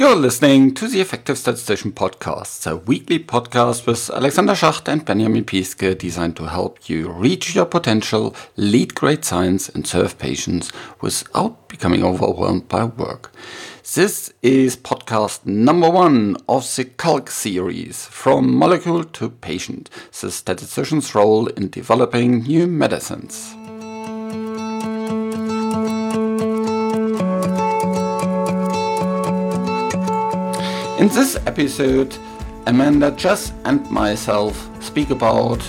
You're listening to the Effective Statistician Podcast, a weekly podcast with Alexander Schacht and Benjamin Piske designed to help you reach your potential, lead great science, and serve patients without becoming overwhelmed by work. This is podcast number one of the CALC series, From Molecule to Patient, the statistician's role in developing new medicines. In this episode, Amanda, Jess, and myself speak about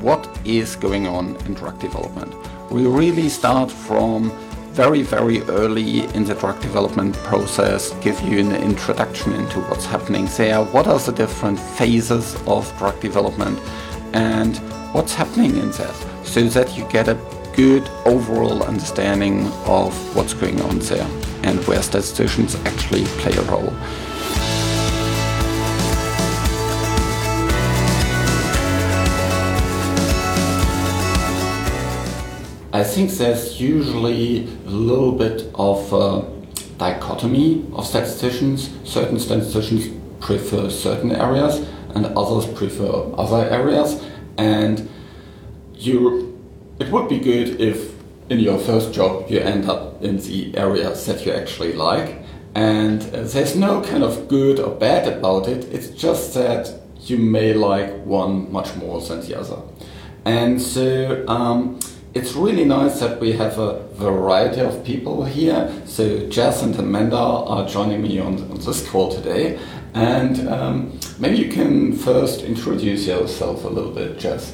what is going on in drug development. We really start from very, very early in the drug development process, give you an introduction into what's happening there, what are the different phases of drug development, and what's happening in that, so that you get a good overall understanding of what's going on there and where statisticians actually play a role. I think there's usually a little bit of a dichotomy of statisticians. Certain statisticians prefer certain areas and others prefer other areas. And you, it would be good if in your first job you end up in the areas that you actually like. And there's no kind of good or bad about it. It's just that you may like one much more than the other. And so, um, it's really nice that we have a variety of people here. So Jess and Amanda are joining me on, on this call today. And um, maybe you can first introduce yourself a little bit, Jess.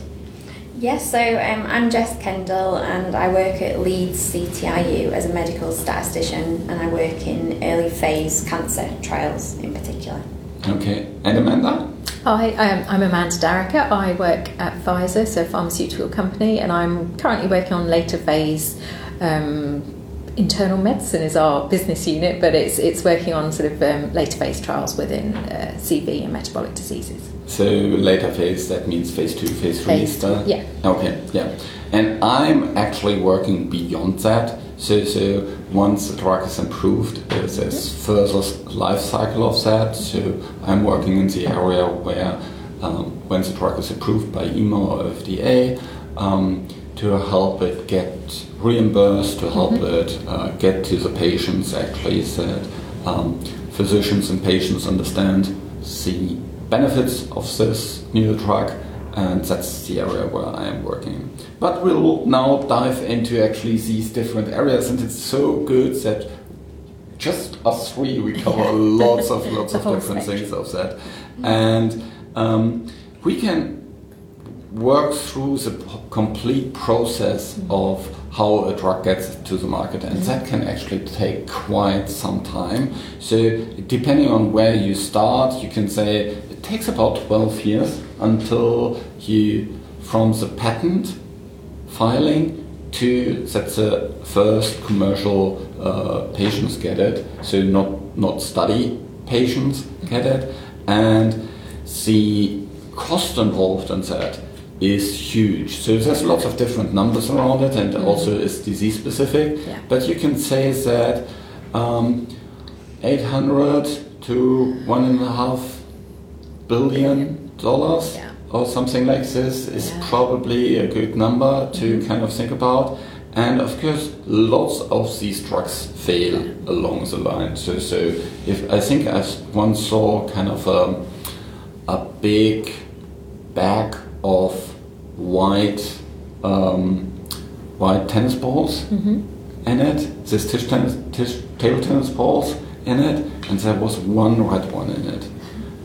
Yes, so um, I'm Jess Kendall and I work at Leeds CTRU as a medical statistician and I work in early phase cancer trials in particular. Okay, and Amanda? Hi, um, I'm Amanda Darricker. I work at Pfizer, so a pharmaceutical company, and I'm currently working on later phase. Um, internal medicine is our business unit, but it's it's working on sort of um, later phase trials within uh, CV and metabolic diseases. So later phase that means phase two, phase three phase stuff. Yeah. Okay. Yeah. And I'm actually working beyond that. So, so once the drug is improved, there's this further life cycle of that. So I'm working in the area where um, when the drug is approved by EMA or FDA, um, to help it get reimbursed, to help mm-hmm. it uh, get to the patients actually, so that um, physicians and patients understand the benefits of this new drug and that's the area where I am working. But we'll now dive into actually these different areas, and it's so good that just us three we cover lots of lots of different spectrum. things of that, and um, we can work through the complete process mm-hmm. of how a drug gets to the market and mm-hmm. that can actually take quite some time so depending on where you start you can say it takes about 12 years until you from the patent filing to that the first commercial uh, patients get it so not not study patients get it and the cost involved in that is huge. So there's lots of different numbers around it, and mm-hmm. also is disease specific. Yeah. But you can say that um, 800 to one and a half billion dollars yeah. or something like this is yeah. probably a good number to mm-hmm. kind of think about. And of course, lots of these drugs fail along the line. So, so if I think I once saw kind of a, a big bag of white um, white tennis balls mm-hmm. in it. There's tish tennis, tish, table tennis balls in it, and there was one red one in it,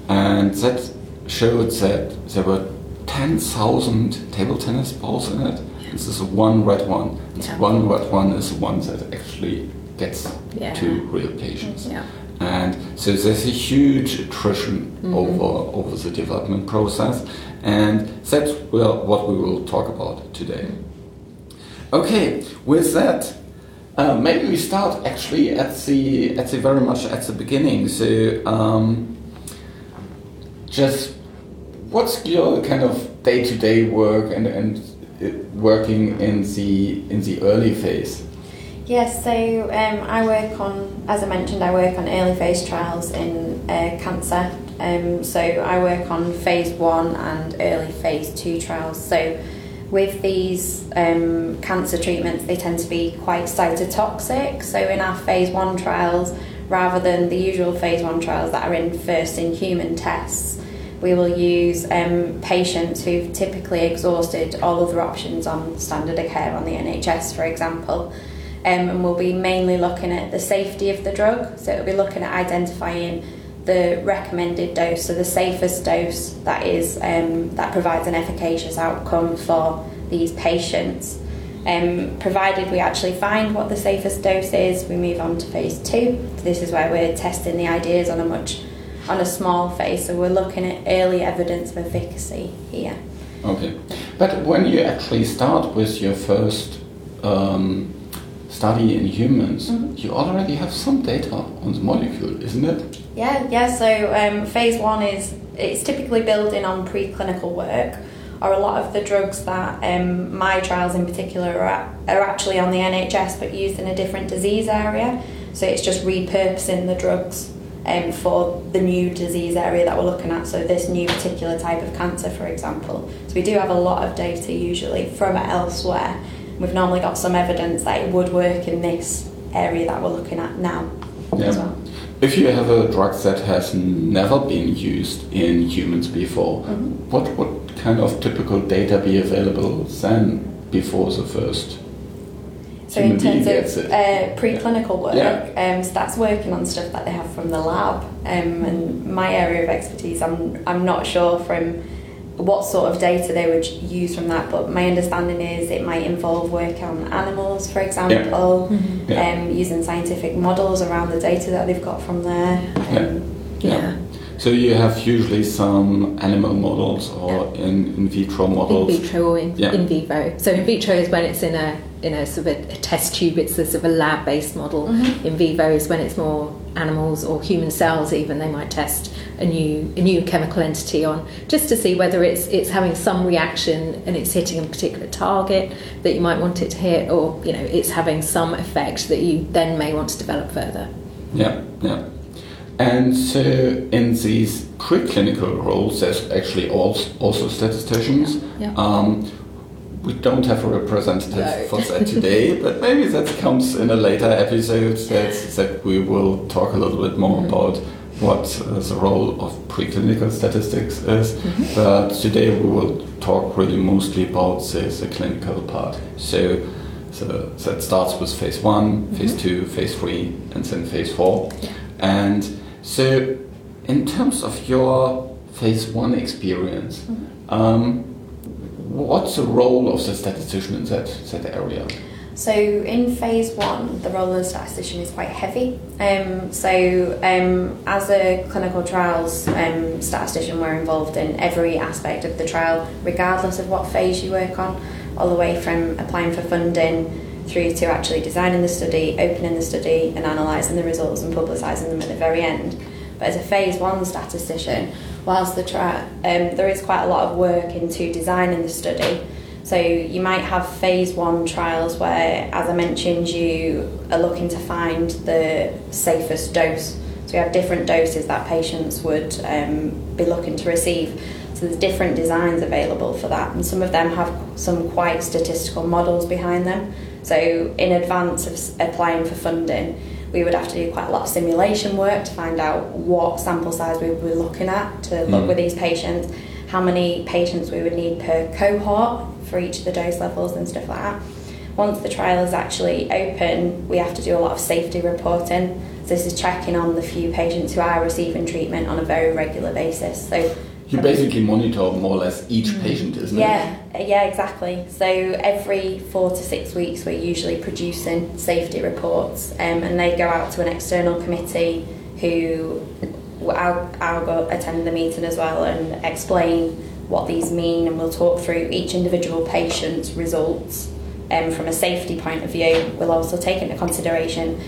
and that showed that there were ten thousand table tennis balls in it. Yeah. This is one red one. Yeah. One red one is the one that actually gets yeah. to real patients. Yeah. And so there's a huge attrition mm-hmm. over over the development process, and that's what we will talk about today. Okay, with that, uh, maybe we start actually at the at the very much at the beginning. So, um, just what's your kind of day to day work and and uh, working in the in the early phase? Yes, so um, I work on, as I mentioned, I work on early phase trials in uh, cancer. Um, so I work on phase one and early phase two trials. So with these um, cancer treatments, they tend to be quite cytotoxic. So in our phase one trials, rather than the usual phase one trials that are in first in human tests, we will use um, patients who've typically exhausted all other options on standard of care on the NHS, for example. Um, and we'll be mainly looking at the safety of the drug. So it'll be looking at identifying the recommended dose, so the safest dose that is um, that provides an efficacious outcome for these patients. Um, provided we actually find what the safest dose is, we move on to phase two. This is where we're testing the ideas on a much on a small phase, so we're looking at early evidence of efficacy here. Okay, but when you actually start with your first um, study in humans, mm-hmm. you already have some data on the molecule, isn't it? Yeah, yeah. So um, phase one is it's typically building on preclinical work, or a lot of the drugs that um, my trials in particular are, are actually on the NHS but used in a different disease area. So it's just repurposing the drugs um, for the new disease area that we're looking at. So this new particular type of cancer, for example. So we do have a lot of data usually from elsewhere. We've normally got some evidence that it would work in this area that we're looking at now yeah. as well. If you have a drug that has never been used in humans before, mm-hmm. what what kind of typical data be available then before the first so in terms of uh, preclinical work, yeah. um, so that's working on stuff that they have from the lab. Um, and my area of expertise, I'm I'm not sure from what sort of data they would use from that, but my understanding is it might involve work on animals, for example, yeah. Mm-hmm. yeah. Um, using scientific models around the data that they've got from there. Um, yeah. yeah. So you have usually some animal models or in, in vitro models. In vitro or in, in vivo. So in vitro is when it's in a in a sort of a, a test tube, it's a sort of a lab based model. Mm-hmm. In vivo is when it's more animals or human cells, even they might test a new a new chemical entity on just to see whether it's it's having some reaction and it's hitting a particular target that you might want it to hit, or you know it's having some effect that you then may want to develop further. Yeah, yeah. And so in these preclinical roles, there's actually also, statisticians. Yeah. Um, we don't have a representative no. for that today, but maybe that comes in a later episode that, that we will talk a little bit more mm-hmm. about what uh, the role of preclinical statistics is. Mm-hmm. But today we will talk really mostly about the, the clinical part. So, so that starts with phase one, mm-hmm. phase two, phase three, and then phase four. Yeah. And so, in terms of your phase one experience, mm-hmm. um, what's the role of the statistician in that, that area? So in phase one, the role of the statistician is quite heavy. Um, so um, as a clinical trials um, statistician, we're involved in every aspect of the trial, regardless of what phase you work on, all the way from applying for funding through to actually designing the study, opening the study, and analysing the results and publicising them at the very end. But as a phase one statistician, whilst the um, there is quite a lot of work into designing the study, so you might have phase one trials where, as I mentioned, you are looking to find the safest dose. So you have different doses that patients would um, be looking to receive. So there's different designs available for that, and some of them have some quite statistical models behind them. So in advance of applying for funding, we would have to do quite a lot of simulation work to find out what sample size we were looking at to look mm. with these patients, how many patients we would need per cohort for each of the dose levels and stuff like that. Once the trial is actually open, we have to do a lot of safety reporting. So this is checking on the few patients who are receiving treatment on a very regular basis. So you basically monitor more or less each mm. patient, isn't yeah, it? Yeah, yeah, exactly. So every four to six weeks, we're usually producing safety reports, um, and they go out to an external committee who I'll, I'll go attend the meeting as well and explain what these mean, and we'll talk through each individual patient's results. Um, from a safety point of view, we'll also take into consideration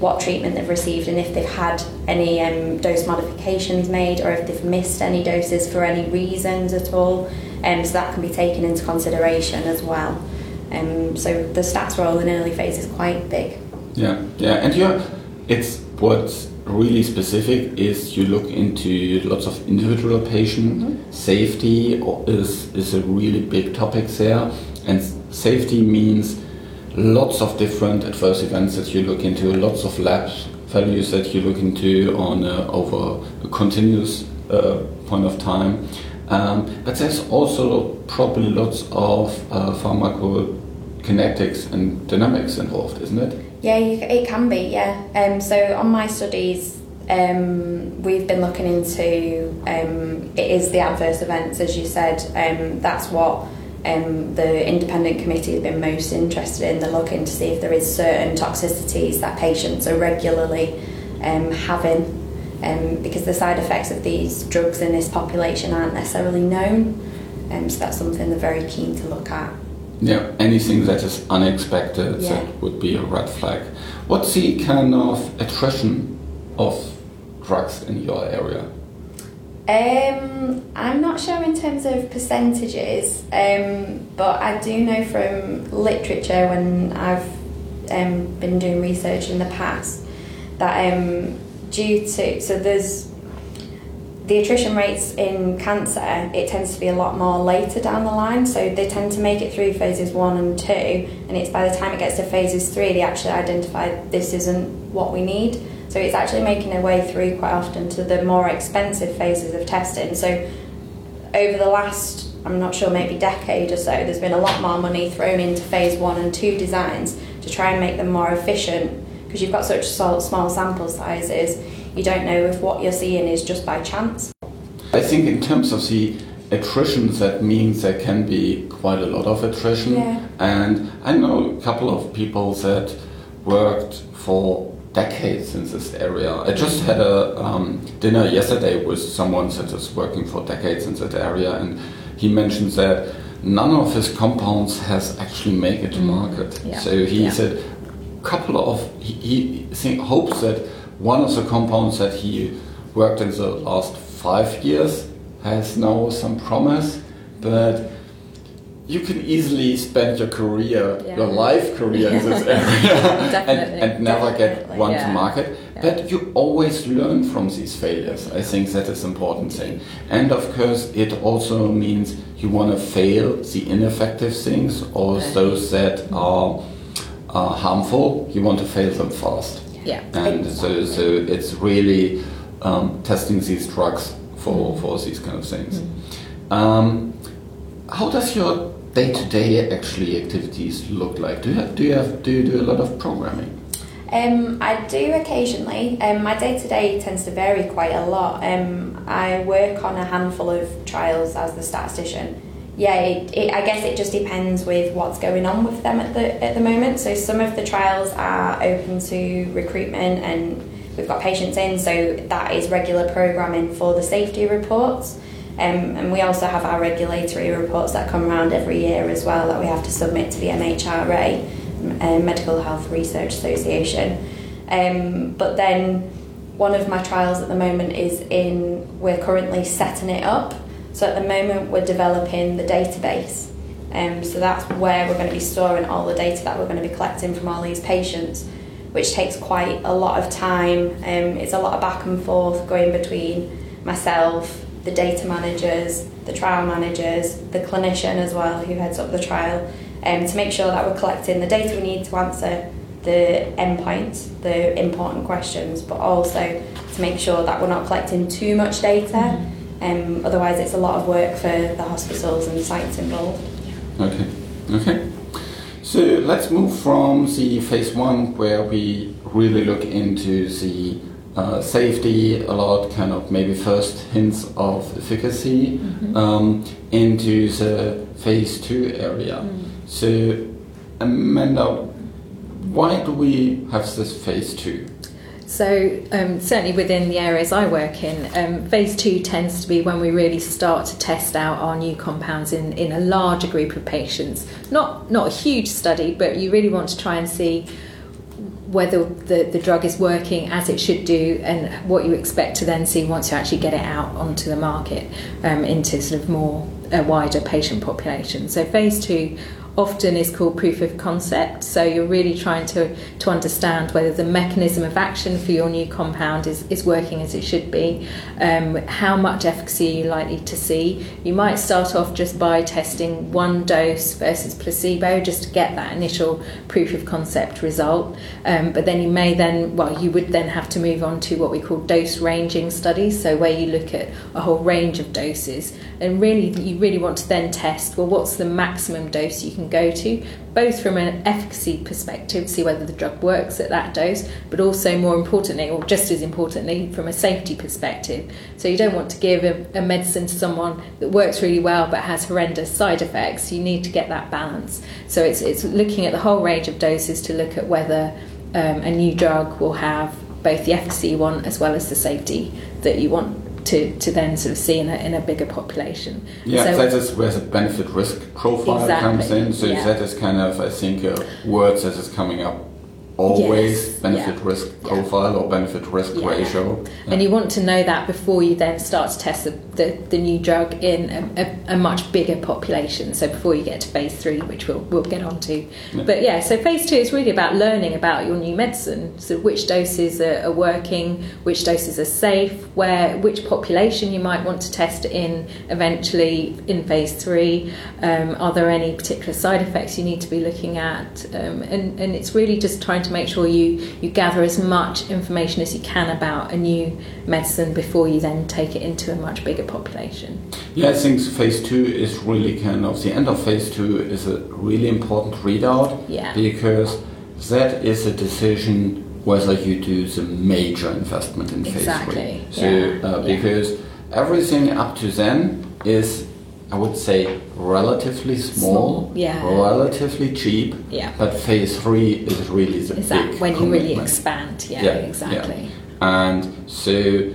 what treatment they've received and if they've had any um, dose modifications made or if they've missed any doses for any reasons at all. Um, so that can be taken into consideration as well. Um, so the stats role in early phase is quite big. Yeah, yeah, and you it's what's really specific is you look into lots of individual patient Mm-hmm. safety is is a really big topic there, and safety means lots of different adverse events that you look into, lots of lab values that you look into on a, over a continuous uh, point of time. Um, but there's also probably lots of uh, pharmacokinetics and dynamics involved, isn't it? Yeah, you, it can be. Yeah. Um, so on my studies, um, we've been looking into um, it is the adverse events, as you said. Um, that's what um, the independent committee have been most interested in. They're looking to see if there is certain toxicities that patients are regularly um, having. Um, because the side effects of these drugs in this population aren't necessarily known, um, so that's something they're very keen to look at. Yeah, anything that is unexpected Yeah. that would be a red flag. What's the kind of attrition of drugs in your area? Um, I'm not sure in terms of percentages, um, but I do know from literature when I've um, been doing research in the past that um, due to so there's the attrition rates in cancer it tends to be a lot more later down the line. So they tend to make it through phases one and two and it's by the time it gets to phases three they actually identify this isn't what we need so it's actually making their way through quite often to the more expensive phases of testing so over the last i'm not sure maybe decade or so there's been a lot more money thrown into phase one and two designs to try and make them more efficient because you've got such small, small sample sizes you don't know if what you're seeing is just by chance I think in terms of the attrition, that means there can be quite a lot of attrition. Yeah. And I know a couple of people that worked for decades in this area. I just had a um, dinner yesterday with someone that is working for decades in that area, and he mentioned that none of his compounds has actually made it to market. Yeah. So he Yeah. said couple of he, he think, hopes that one of the compounds that he worked in the last five years has now some promise, but you can easily spend your career, Yeah. your life career in this area, and, and never get one to market. Yeah. But you always learn from these failures. I think that is important thing. And of course, it also means you want to fail the ineffective things or Right. those that are, are harmful. You want to fail them fast. Yeah. And so, so it's really um, testing these drugs for, for these kind of things. Um, how does your day-to-day actually activities look like? Do you have, do you have do you do a lot of programming? Um, I do occasionally. Um, my day to day tends to vary quite a lot. Um, I work on a handful of trials as the statistician. Yeah, it, it, I guess it just depends with what's going on with them at the at the moment. So some of the trials are open to recruitment, and we've got patients in. So that is regular programming for the safety reports. Um, and we also have our regulatory reports that come around every year as well that we have to submit to the MHRA, uh, Medical Health Research Association. Um, but then one of my trials at the moment is in, we're currently setting it up. So at the moment we're developing the database. Um, so that's where we're going to be storing all the data that we're going to be collecting from all these patients, which takes quite a lot of time. Um, it's a lot of back and forth going between myself, the data managers, the trial managers, the clinician as well who heads up the trial, um, to make sure that we're collecting the data we need to answer the endpoints, the important questions, but also to make sure that we're not collecting too much data. Um, otherwise, it's a lot of work for the hospitals and sites involved. Okay, okay. So let's move from the phase one where we really look into the uh, safety, a lot kind of maybe first hints of efficacy, um, into the phase two area. So, Amanda, why do we have this phase two? So, um, certainly within the areas I work in, um, phase two tends to be when we really start to test out our new compounds in, in a larger group of patients. Not, not a huge study, but you really want to try and see whether the, the drug is working as it should do and what you expect to then see once you actually get it out onto the market um, into sort of more a wider patient population. So phase two often is called proof of concept. So you're really trying to, to understand whether the mechanism of action for your new compound is, is working as it should be, um, how much efficacy are you likely to see. You might start off just by testing one dose versus placebo just to get that initial proof of concept result. Um, but then you may then, well, you would then have to move on to what we call dose ranging studies, so where you look at a whole range of doses and really you really want to then test well what's the maximum dose you can go to both from an efficacy perspective see whether the drug works at that dose but also more importantly or just as importantly from a safety perspective. So you don't want to give a, a medicine to someone that works really well but has horrendous side effects. You need to get that balance. So it's it's looking at the whole range of doses to look at whether um, a new drug will have both the efficacy you want as well as the safety that you want to, to then sort of see in a, in a bigger population. Yeah, so, that is where the benefit risk profile Exactly, comes in. So yeah. that is kind of, I think, uh, a word that is coming up always Yes, benefit yeah. risk Yeah. profile or benefit risk Yeah. ratio. And you want to know that before you then start to test the, the, the new drug in a, a, a much bigger population. So before you get to phase three, which we'll, we'll get on to. Yeah. But yeah, so phase two is really about learning about your new medicine. So which doses are, are working, which doses are safe, where which population you might want to test in eventually in phase three. Um, are there any particular side effects you need to be looking at? Um, and, and it's really just trying to make sure you, you gather as much information as you can about a new medicine before you then take it into a much bigger population. Yeah, I think phase two is really kind of the end of phase two is a really important readout Yeah. because that is a decision whether you do the major investment in phase Exactly, three. So yeah, uh, yeah. because everything up to then is, I would say, relatively small, Small, yeah. relatively cheap. Yeah. But phase three is really the Is big when you really expand? Yeah, Yeah, exactly. And so,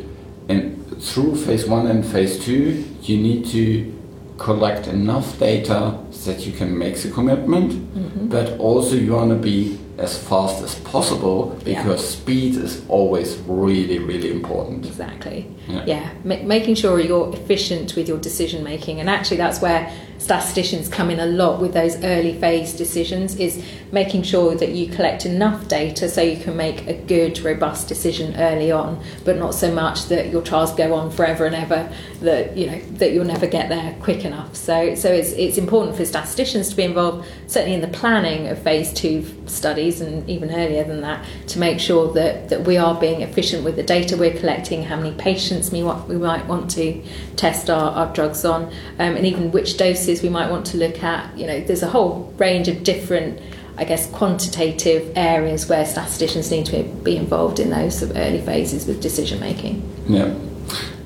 in, through phase one and phase two, you need to collect enough data that you can make the commitment, Mm-hmm. but also you want to be as fast as possible Yeah. because speed is always really, really important. Exactly. Yeah. Yeah, Ma- making sure you're efficient with your decision making, and actually that's where statisticians come in a lot with those early phase decisions. Is making sure that you collect enough data so you can make a good, robust decision early on, but not so much that your trials go on forever and ever that you know that you'll never get there quick enough. So, so it's it's important for statisticians to be involved, certainly in the planning of phase two studies, and even earlier than that, to make sure that that we are being efficient with the data we're collecting, how many patients we want we might want to test our, our drugs on, um, and even which doses we might want to look at. You know, there's a whole range of different. I guess quantitative areas where statisticians need to be involved in those sort of early phases with decision making. Yeah.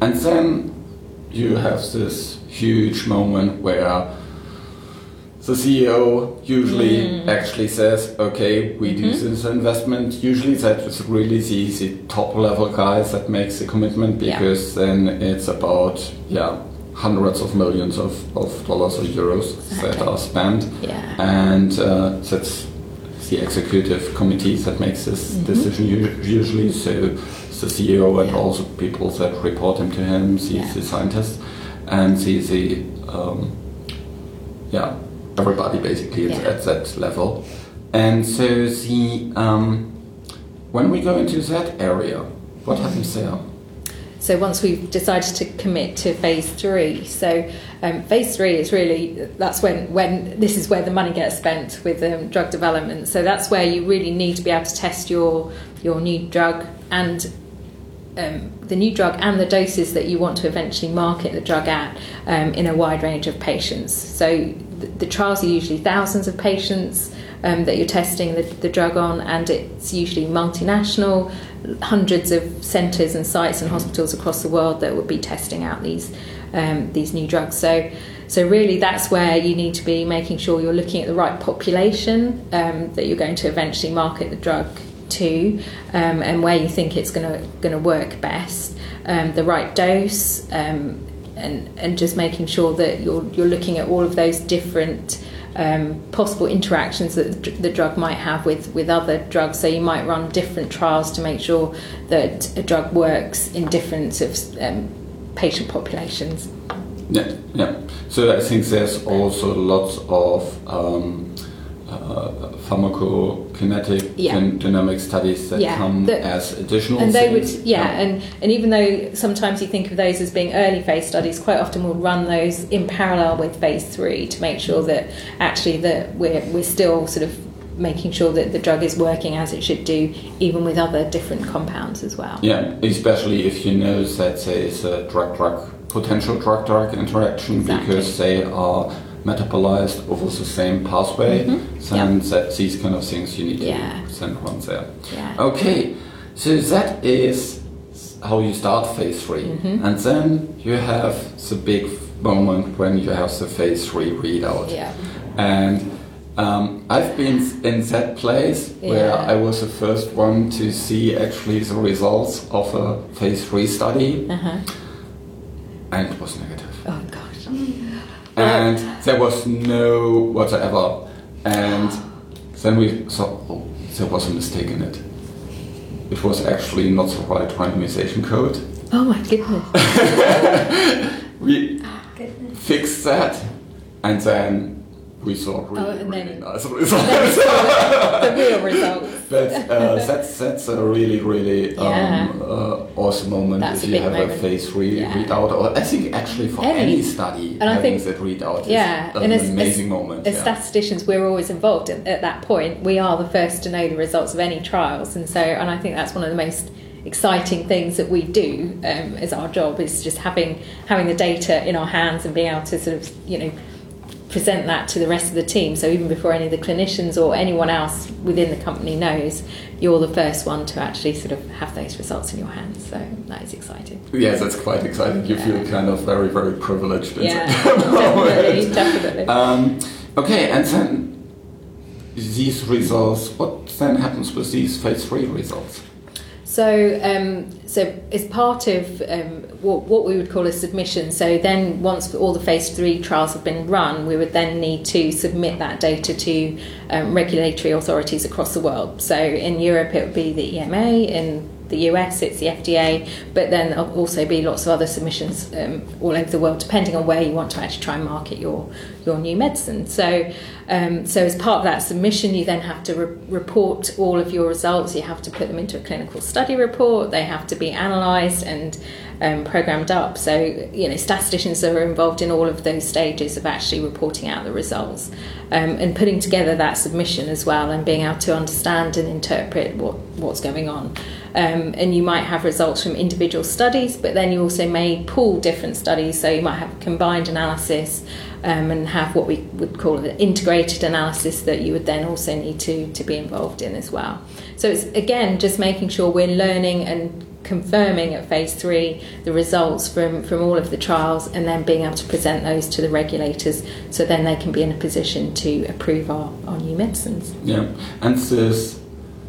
And then you have this huge moment where the CEO usually Mm. actually says, okay, we do Mm-hmm. this investment. Usually that is really the, the top level guys that makes the commitment Yeah. because then it's about, yeah, hundreds of millions of, of dollars or euros that are spent. Yeah. And uh, that's the executive committee that makes this Mhm. decision usually. So the CEO and Yeah. also people that report him to him, the, Yeah. the scientists, and the, the um, yeah, everybody basically is Yeah. at that level. And so the um, when we go into that area, what happens there? So once we've decided to commit to phase three, so um, phase three is really that's when when this is where the money gets spent with um, drug development. So that's where you really need to be able to test your your new drug and um, the new drug and the doses that you want to eventually market the drug at um, in a wide range of patients. So the, the trials are usually thousands of patients um, that you're testing the, the drug on, and it's usually multinational, hundreds of centres and sites and hospitals across the world that would be testing out these um, these new drugs. So. So really, that's where you need to be making sure you're looking at the right population um, that you're going to eventually market the drug to, um, and where you think it's going to going to work best, um, the right dose, um, and and just making sure that you're you're looking at all of those different um, possible interactions that the drug might have with with other drugs. So you might run different trials to make sure that a drug works in different sort of, um, patient populations. Yeah, yeah. So I think there's also lots of um, uh, pharmacokinetic Yeah. and dynamic studies that Yeah, come as additional and they would things. yeah and and even though sometimes you think of those as being early phase studies quite often we'll run those in parallel with phase three to make sure that actually that we're we're still sort of making sure that the drug is working as it should do even with other different compounds as well Yeah, especially if you know that there is a drug-drug potential drug-drug interaction Exactly. because they are metabolized over the same pathway, Mhm. then that these kind of things you need Yeah. to send on there. yeah Okay, so that is how you start phase 3 Mhm. and then you have the big moment when you have the phase three readout. yeah And um, I've been in that place where I was the first one to see actually the results of a phase three study, uh-huh. and it was negative. oh gosh And there was no whatsoever. And then we saw, oh, there was a mistake in it. It was actually not the right randomization code. oh my goodness We ah, Goodness. fixed that, and then we saw really, Oh, and really nice results. the real results But uh, that's that's a really really Yeah. um, uh, awesome moment That's if you have a phase three Yeah. readout, or I think actually for Any. any, study And I having think- that readout yeah, is an as- as- amazing moment. As yeah. statisticians, we're always involved at, at that point. We are the first to know the results of any trials, and so and I think that's one of the most exciting things that we do um, as our job is just having having the data in our hands and being able to sort of you know present that to the rest of the team. So even before any of the clinicians or anyone else within the company knows, you're the first one to actually sort of have those results in your hands. So that is exciting. Yes, that's quite exciting. You feel kind of very, very privileged. Yeah, definitely, definitely. Um, okay, and then these results. What then happens with these phase three results? So, um, so as part of um, what, we would call a submission, so then once all the phase three trials have been run, we would then need to submit that data to um, regulatory authorities across the world. So in Europe, it would be the EMA, in the US, it's the FDA, but then there'll also be lots of other submissions um, all over the world, depending on where you want to actually try and market your your new medicine. So, um, so as part of that submission, you then have to re- report all of your results. You have to put them into a clinical study report. They have to be analysed and um, programmed up. So, you know, statisticians are involved in all of those stages of actually reporting out the results um, and putting together that submission as well, and being able to understand and interpret what what's going on. Um, and you might have results from individual studies, but then you also may pool different studies. So you might have a combined analysis um, and have what we would call an integrated analysis that you would then also need to, to be involved in as well. So it's again just making sure we're learning and confirming at phase three the results from, from all of the trials and then being able to present those to the regulators so then they can be in a position to approve our, our new medicines. Yeah, and this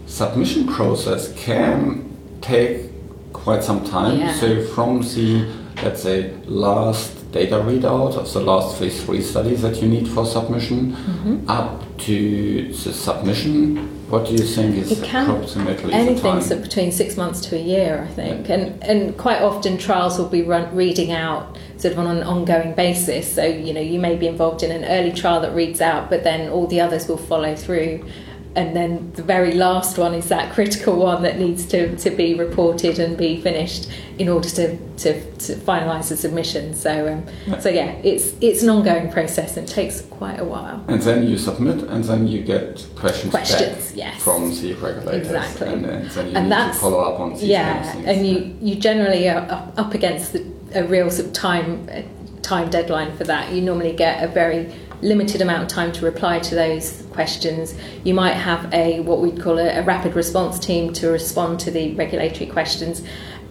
submission process can take quite some time. Yeah. So from the let's say last data readout of the last phase three study that you need for submission Mm-hmm. up to the submission, what do you think is It can- approximately Anything so between six months to a year, I think, and and quite often trials will be run, reading out sort of on an ongoing basis. So you know you may be involved in an early trial that reads out, but then all the others will follow through, and then the very last one is that critical one that needs to, to be reported and be finished in order to, to, to finalise the submission. So um, so yeah, it's it's an ongoing process and takes quite a while. And then you submit, and then you get questions, Questions, back yes. from the regulators, Exactly. and, then then you And need to follow up on these yeah, things. and you you generally are up, up against the, a real sort of time uh, time deadline for that. You normally get a very limited amount of time to reply to those questions. You might have a what we'd call a, a rapid response team to respond to the regulatory questions.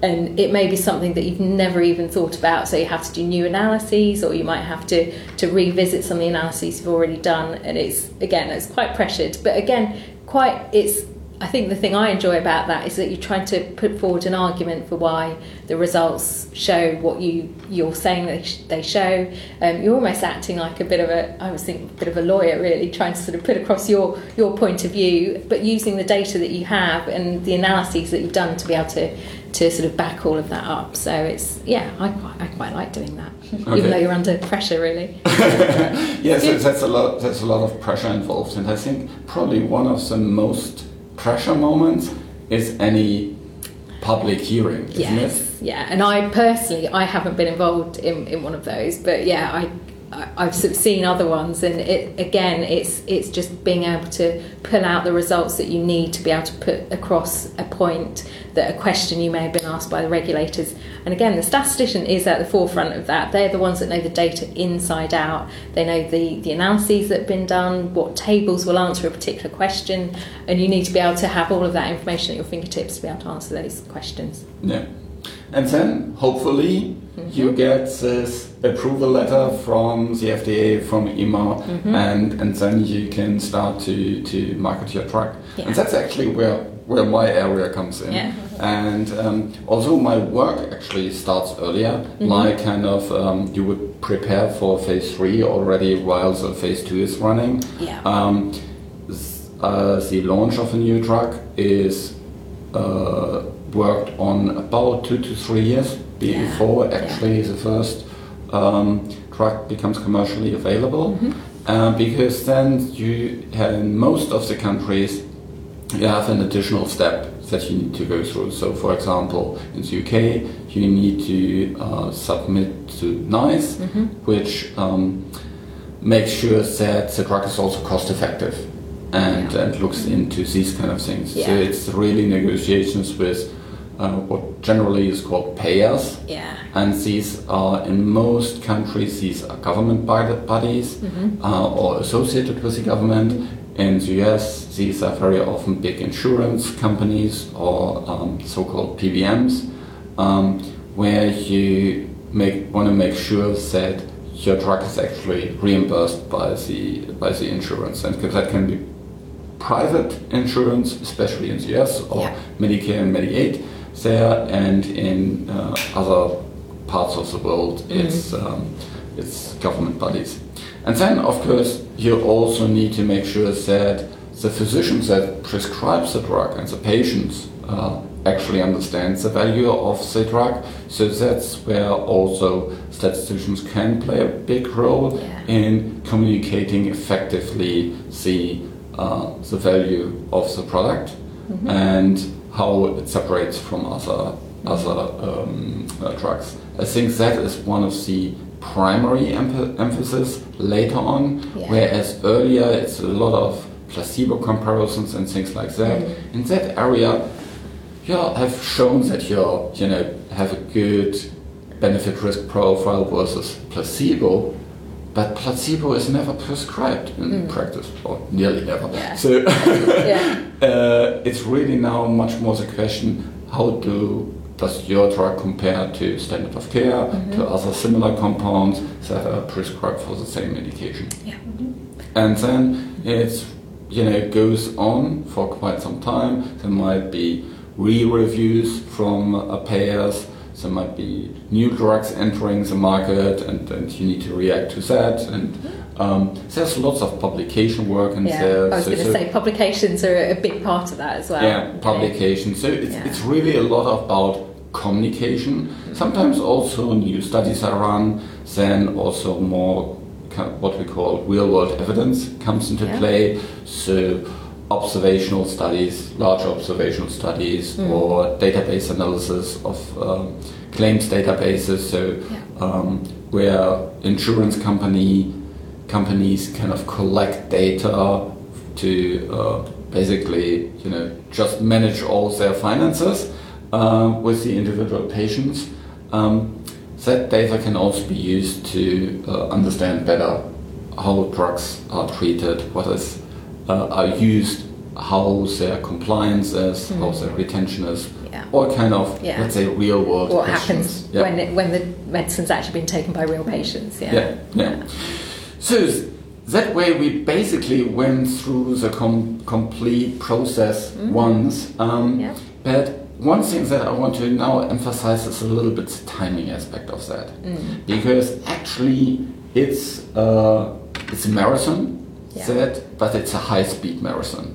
And it may be something that you've never even thought about, so you have to do new analyses, or you might have to, to revisit some of the analyses you've already done. And it's again, it's quite pressured, but again, quite it's I think the thing I enjoy about that is that you're trying to put forward an argument for why the results show what you you're saying they, sh- they show. Um, you're almost acting like a bit of a I was thinking a bit of a lawyer really, trying to sort of put across your your point of view, but using the data that you have and the analyses that you've done to be able to to sort of back all of that up. So it's yeah, I quite I quite like doing that, Okay. even though you're under pressure really. yes, that's, that's a lot. There's a lot of pressure involved, and I think probably one of the most pressure moments is any public hearing, isn't it? Yes, yeah. And I personally, I haven't been involved in, in one of those, but yeah, I I've seen other ones, and it again, it's it's just being able to pull out the results that you need to be able to put across a point that a question you may have been asked by the regulators. And again, the statistician is at the forefront of that. They're the ones that know the data inside out. They know the the analyses that have been done, what tables will answer a particular question, and you need to be able to have all of that information at your fingertips to be able to answer those questions. Yeah. And then hopefully mm-hmm. you get this approval letter from the FDA, from EMA, mm-hmm. and, and then you can start to, to market your drug. Yeah. And that's actually where, where my area comes in. Yeah. And um, although my work actually starts earlier, like kind of um, you would prepare for phase three already while the phase two is running. Yeah. Um, uh, the launch of a new drug is uh, worked on about two to three years before Yeah. actually the first um, drug becomes commercially available. Uh, because then you, have in most of the countries, you have an additional step that you need to go through. So, for example, in the UK, you need to uh, submit to NICE, which um, makes sure that the drug is also cost effective and, Yeah. and looks into these kind of things. So, it's really negotiations with uh, what generally is called payers. Yeah. And these are, in most countries, these are government bod- bodies uh, or associated with the government. In the US, these are very often big insurance companies or um, so-called PBMs, um, where you make, want to make sure that your drug is actually reimbursed by the by the insurance, and that can be private insurance, especially in the US, or Yeah. Medicare and Medicaid there, and in uh, other parts of the world, it's um, it's government bodies. And then, of course, you also need to make sure that the physicians that prescribe the drug and the patients uh, actually understand the value of the drug. So that's where also statisticians can play a big role Yeah. in communicating effectively the uh, the value of the product and how it separates from other other um, uh, drugs. I think that is one of the primary emph- emphasis later on, Yeah. whereas earlier it's a lot of placebo comparisons and things like that. In that area, you have shown that you you know have a good benefit risk profile versus placebo, but placebo is never prescribed in practice, or nearly never. Yeah. So Yeah. uh, it's really now much more the question: How do does your drug compare to standard of care, to other similar compounds that are prescribed for the same medication? Yeah. And then it you know goes on for quite some time. There might be re-reviews from uh, payers. There might be new drugs entering the market, and, and you need to react to that. And um, there's lots of publication work in Yeah. there. I was So- going to so- say publications are a big part of that as well. yeah, you know. publication. So it's, Yeah. it's really a lot about communication. Sometimes also new studies are run, then also more what we call real world evidence comes into Yeah. play. So observational studies, large observational studies, or database analysis of um, claims databases. So um, where insurance company companies kind of collect data to uh, basically, you know, just manage all their finances uh, with the individual patients. Um, that data can also be used to uh, understand better how drugs are treated, what is uh, are used, how their compliance is, how their retention is, Yeah. all kind of Yeah. let's say real world What questions. happens Yeah. when it, when the medicine's actually been taken by real patients? Yeah. Yeah. So that way we basically went through the com- complete process once. Um, Yeah. But one thing that I want to now emphasize is a little bit the timing aspect of that, because actually it's uh, it's a marathon, Yeah. that, but it's a high speed marathon.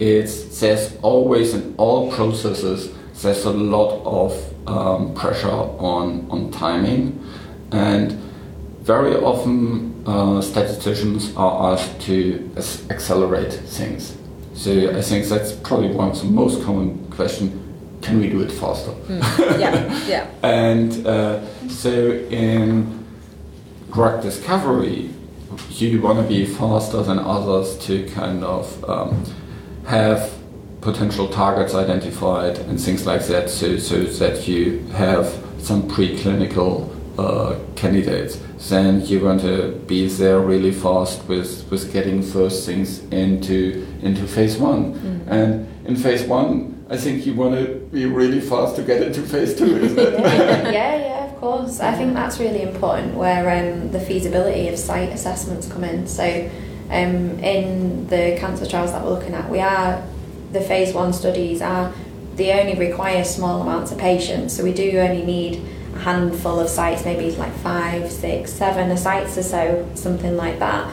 It's there's always in all processes there's a lot of um, pressure on, on timing, and very often uh, statisticians are asked to accelerate things. So I think that's probably one of the most common questions. Can we do it faster? Mm. Yeah, yeah. and uh, so in drug discovery, you want to be faster than others to kind of um, have potential targets identified and things like that so, so that you have some preclinical uh, candidates then you want to be there really fast with, with getting first things into into phase one mm. and in phase one I think you want to be really fast to get into phase two, isn't it? yeah, yeah, of course. I think that's really important where um, the feasibility of site assessments come in. So, um, in the cancer trials that we're looking at, we are the phase one studies are they only require small amounts of patients, so we do only need a handful of sites, maybe like five, six, seven sites or so, something like that.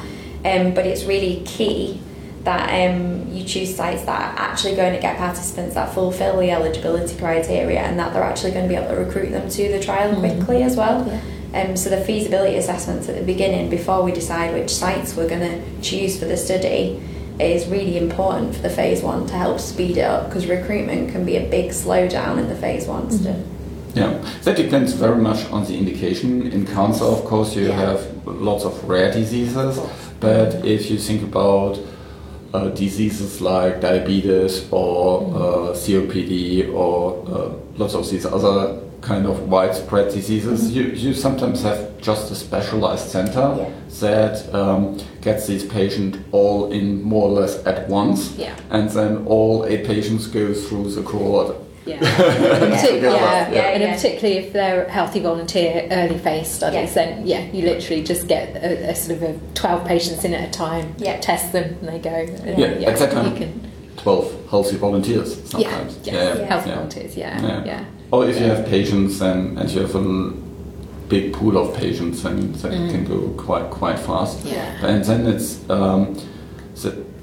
Um, but it's really key that um, you choose sites that are actually going to get participants that fulfill the eligibility criteria and that they're actually going to be able to recruit them to the trial mm-hmm. quickly as well. Yeah. Um, so the feasibility assessments at the beginning, before we decide which sites we're going to choose for the study, is really important for the phase one to help speed it up because recruitment can be a big slowdown in the phase one mm-hmm. study. Yeah, that depends very much on the indication. In cancer, of course, you yeah. have lots of rare diseases, but if you think about uh, diseases like diabetes or uh, COPD or uh, lots of these other kind of widespread diseases, mm-hmm. you, you sometimes have just a specialized center yeah. that um, gets these patients all in more or less at once, yeah. and then all eight patients go through the cohort yeah. yeah. yeah. and particularly if they're healthy volunteer early phase studies, then yeah, you literally just get a, a, sort of a twelve patients in at a time, yeah. test them, and they go. And, yeah, yeah, at that time, can, twelve healthy volunteers sometimes. Yeah, yeah, yeah. healthy volunteers. Yeah, yeah. Or if you have patients and and you have a big pool of patients, then that mm. can go quite quite fast. Yeah, and then it's. Um,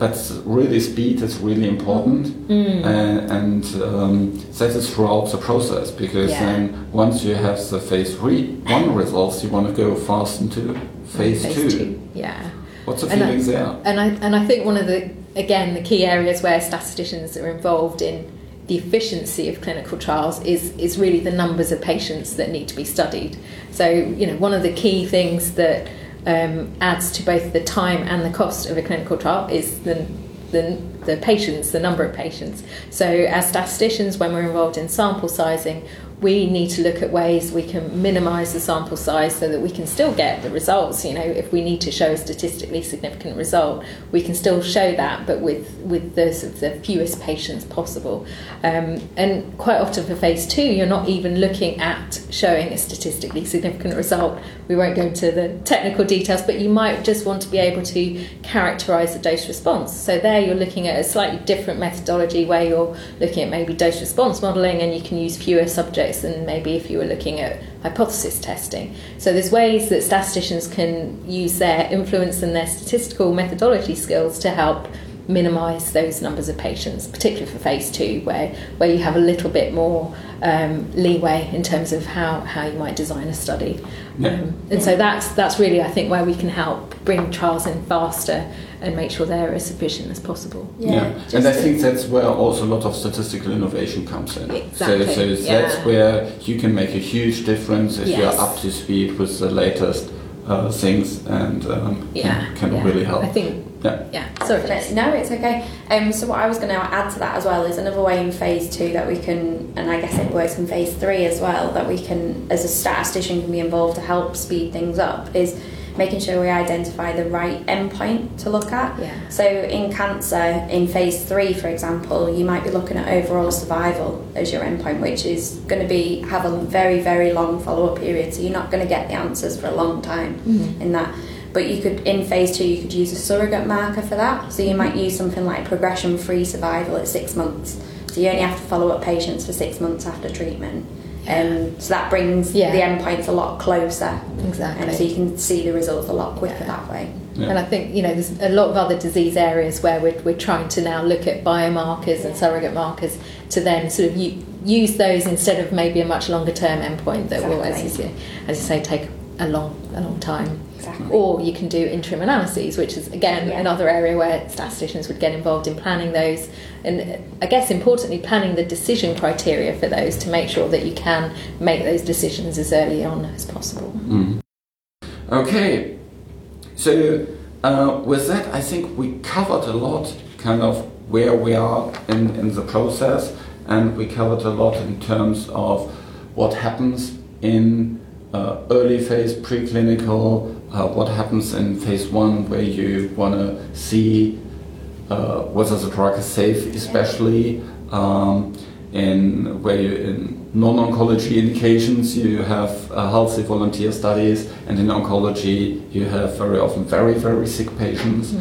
that's really speed is really important mm. and, and um, that is throughout the process because yeah. then once you have the phase three one results you want to go fast into phase, phase two. two. yeah what's the feeling there and I, and I think one of the again the key areas where statisticians are involved in the efficiency of clinical trials is is really the numbers of patients that need to be studied so you know one of the key things that um, adds to both the time and the cost of a clinical trial is the, the, the patients, the number of patients. So, as statisticians, when we're involved in sample sizing, we need to look at ways we can minimize the sample size so that we can still get the results you know. If we need to show a statistically significant result we can still show that but with with the, the fewest patients possible. Um, and quite often for phase two you're not even looking at showing a statistically significant result. We won't go into the technical details but you might just want to be able to characterize the dose response. So there you're looking at a slightly different methodology where you're looking at maybe dose response modeling and you can use fewer subjects than maybe if you were looking at hypothesis testing. So there's ways that statisticians can use their influence and their statistical methodology skills to help minimise those numbers of patients, particularly for phase two, where, where you have a little bit more um, leeway in terms of how, how you might design a study. Yeah. Um, and so that's that's really I think where we can help bring trials in faster and make sure they're as efficient as possible. Yeah, yeah. and I think that's where also a lot of statistical innovation comes in. Exactly. So, so yeah. that's where you can make a huge difference if yes. you're up to speed with the latest uh, things and um, yeah. can, can really help. I think yeah. Yeah. Sorry. No, it's okay. Um, so what I was going to add to that as well is another way in phase two that we can, and I guess it works in phase three as well, that we can, as a statistician, can be involved to help speed things up is making sure we identify the right endpoint to look at. Yeah. So in cancer, in phase three, for example, you might be looking at overall survival as your endpoint, which is going to be have a very very long follow up period. So you're not going to get the answers for a long time mm-hmm. in that. But you could in phase two, you could use a surrogate marker for that. So you might use something like progression free survival at six months. So you only have to follow up patients for six months after treatment Um, so that brings Yeah. the endpoints a lot closer. Exactly. And so you can see the results a lot quicker Yeah. that way. Yeah. And I think you know there's a lot of other disease areas where we're, we're trying to now look at biomarkers and surrogate markers to then sort of u- use those instead of maybe a much longer term endpoint that will, as you, say, as you say, take a long a long time. Exactly. Or you can do interim analyses, which is again Yeah. another area where statisticians would get involved in planning those, and I guess importantly planning the decision criteria for those to make sure that you can make those decisions as early on as possible. Okay, so uh, with that, I think we covered a lot, kind of where we are in, in the process, and we covered a lot in terms of what happens in uh, early phase preclinical, uh, what happens in phase one, where you want to see uh, whether the drug is safe, especially um, in where you in non-oncology indications you have uh, healthy volunteer studies, and in oncology you have very often very very sick patients.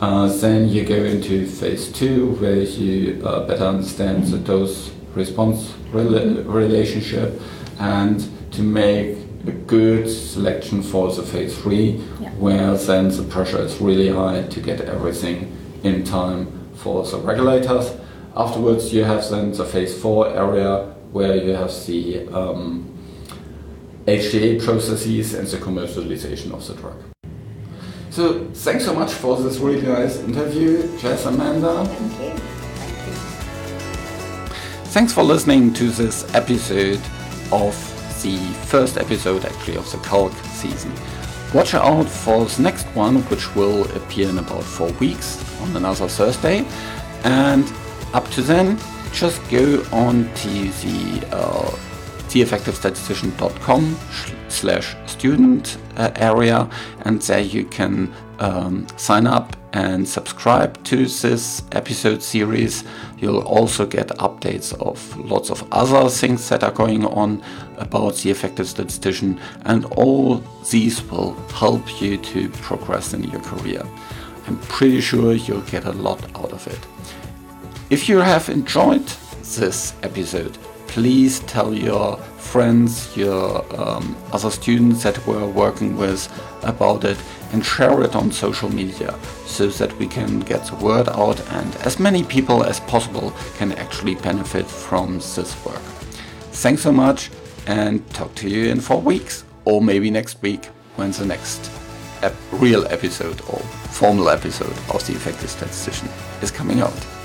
Uh, then you go into phase two, where you uh, better understand the dose response rela- relationship, and to make a good selection for the phase three, Yeah. where then the pressure is really high to get everything in time for the regulators. Afterwards, you have then the phase four area where you have the um, HTA processes and the commercialization of the drug. So, thanks so much for this really nice interview, Jess Amanda. Thank you. Thanks for listening to this episode of the first episode actually of the Calc season. Watch out for the next one, which will appear in about four weeks on another Thursday. And up to then, just go on to the uh, theeffectivestatistician.com slash student uh, area and there you can um, sign up and subscribe to this episode series. You'll also get updates of lots of other things that are going on about the effective statistician, and all these will help you to progress in your career. I'm pretty sure you'll get a lot out of it. If you have enjoyed this episode, please tell your friends, your um, other students that we're working with about it and share it on social media so that we can get the word out and as many people as possible can actually benefit from this work. Thanks so much and talk to you in four weeks or maybe next week when the next ep- real episode or formal episode of The Effective Statistician is coming out.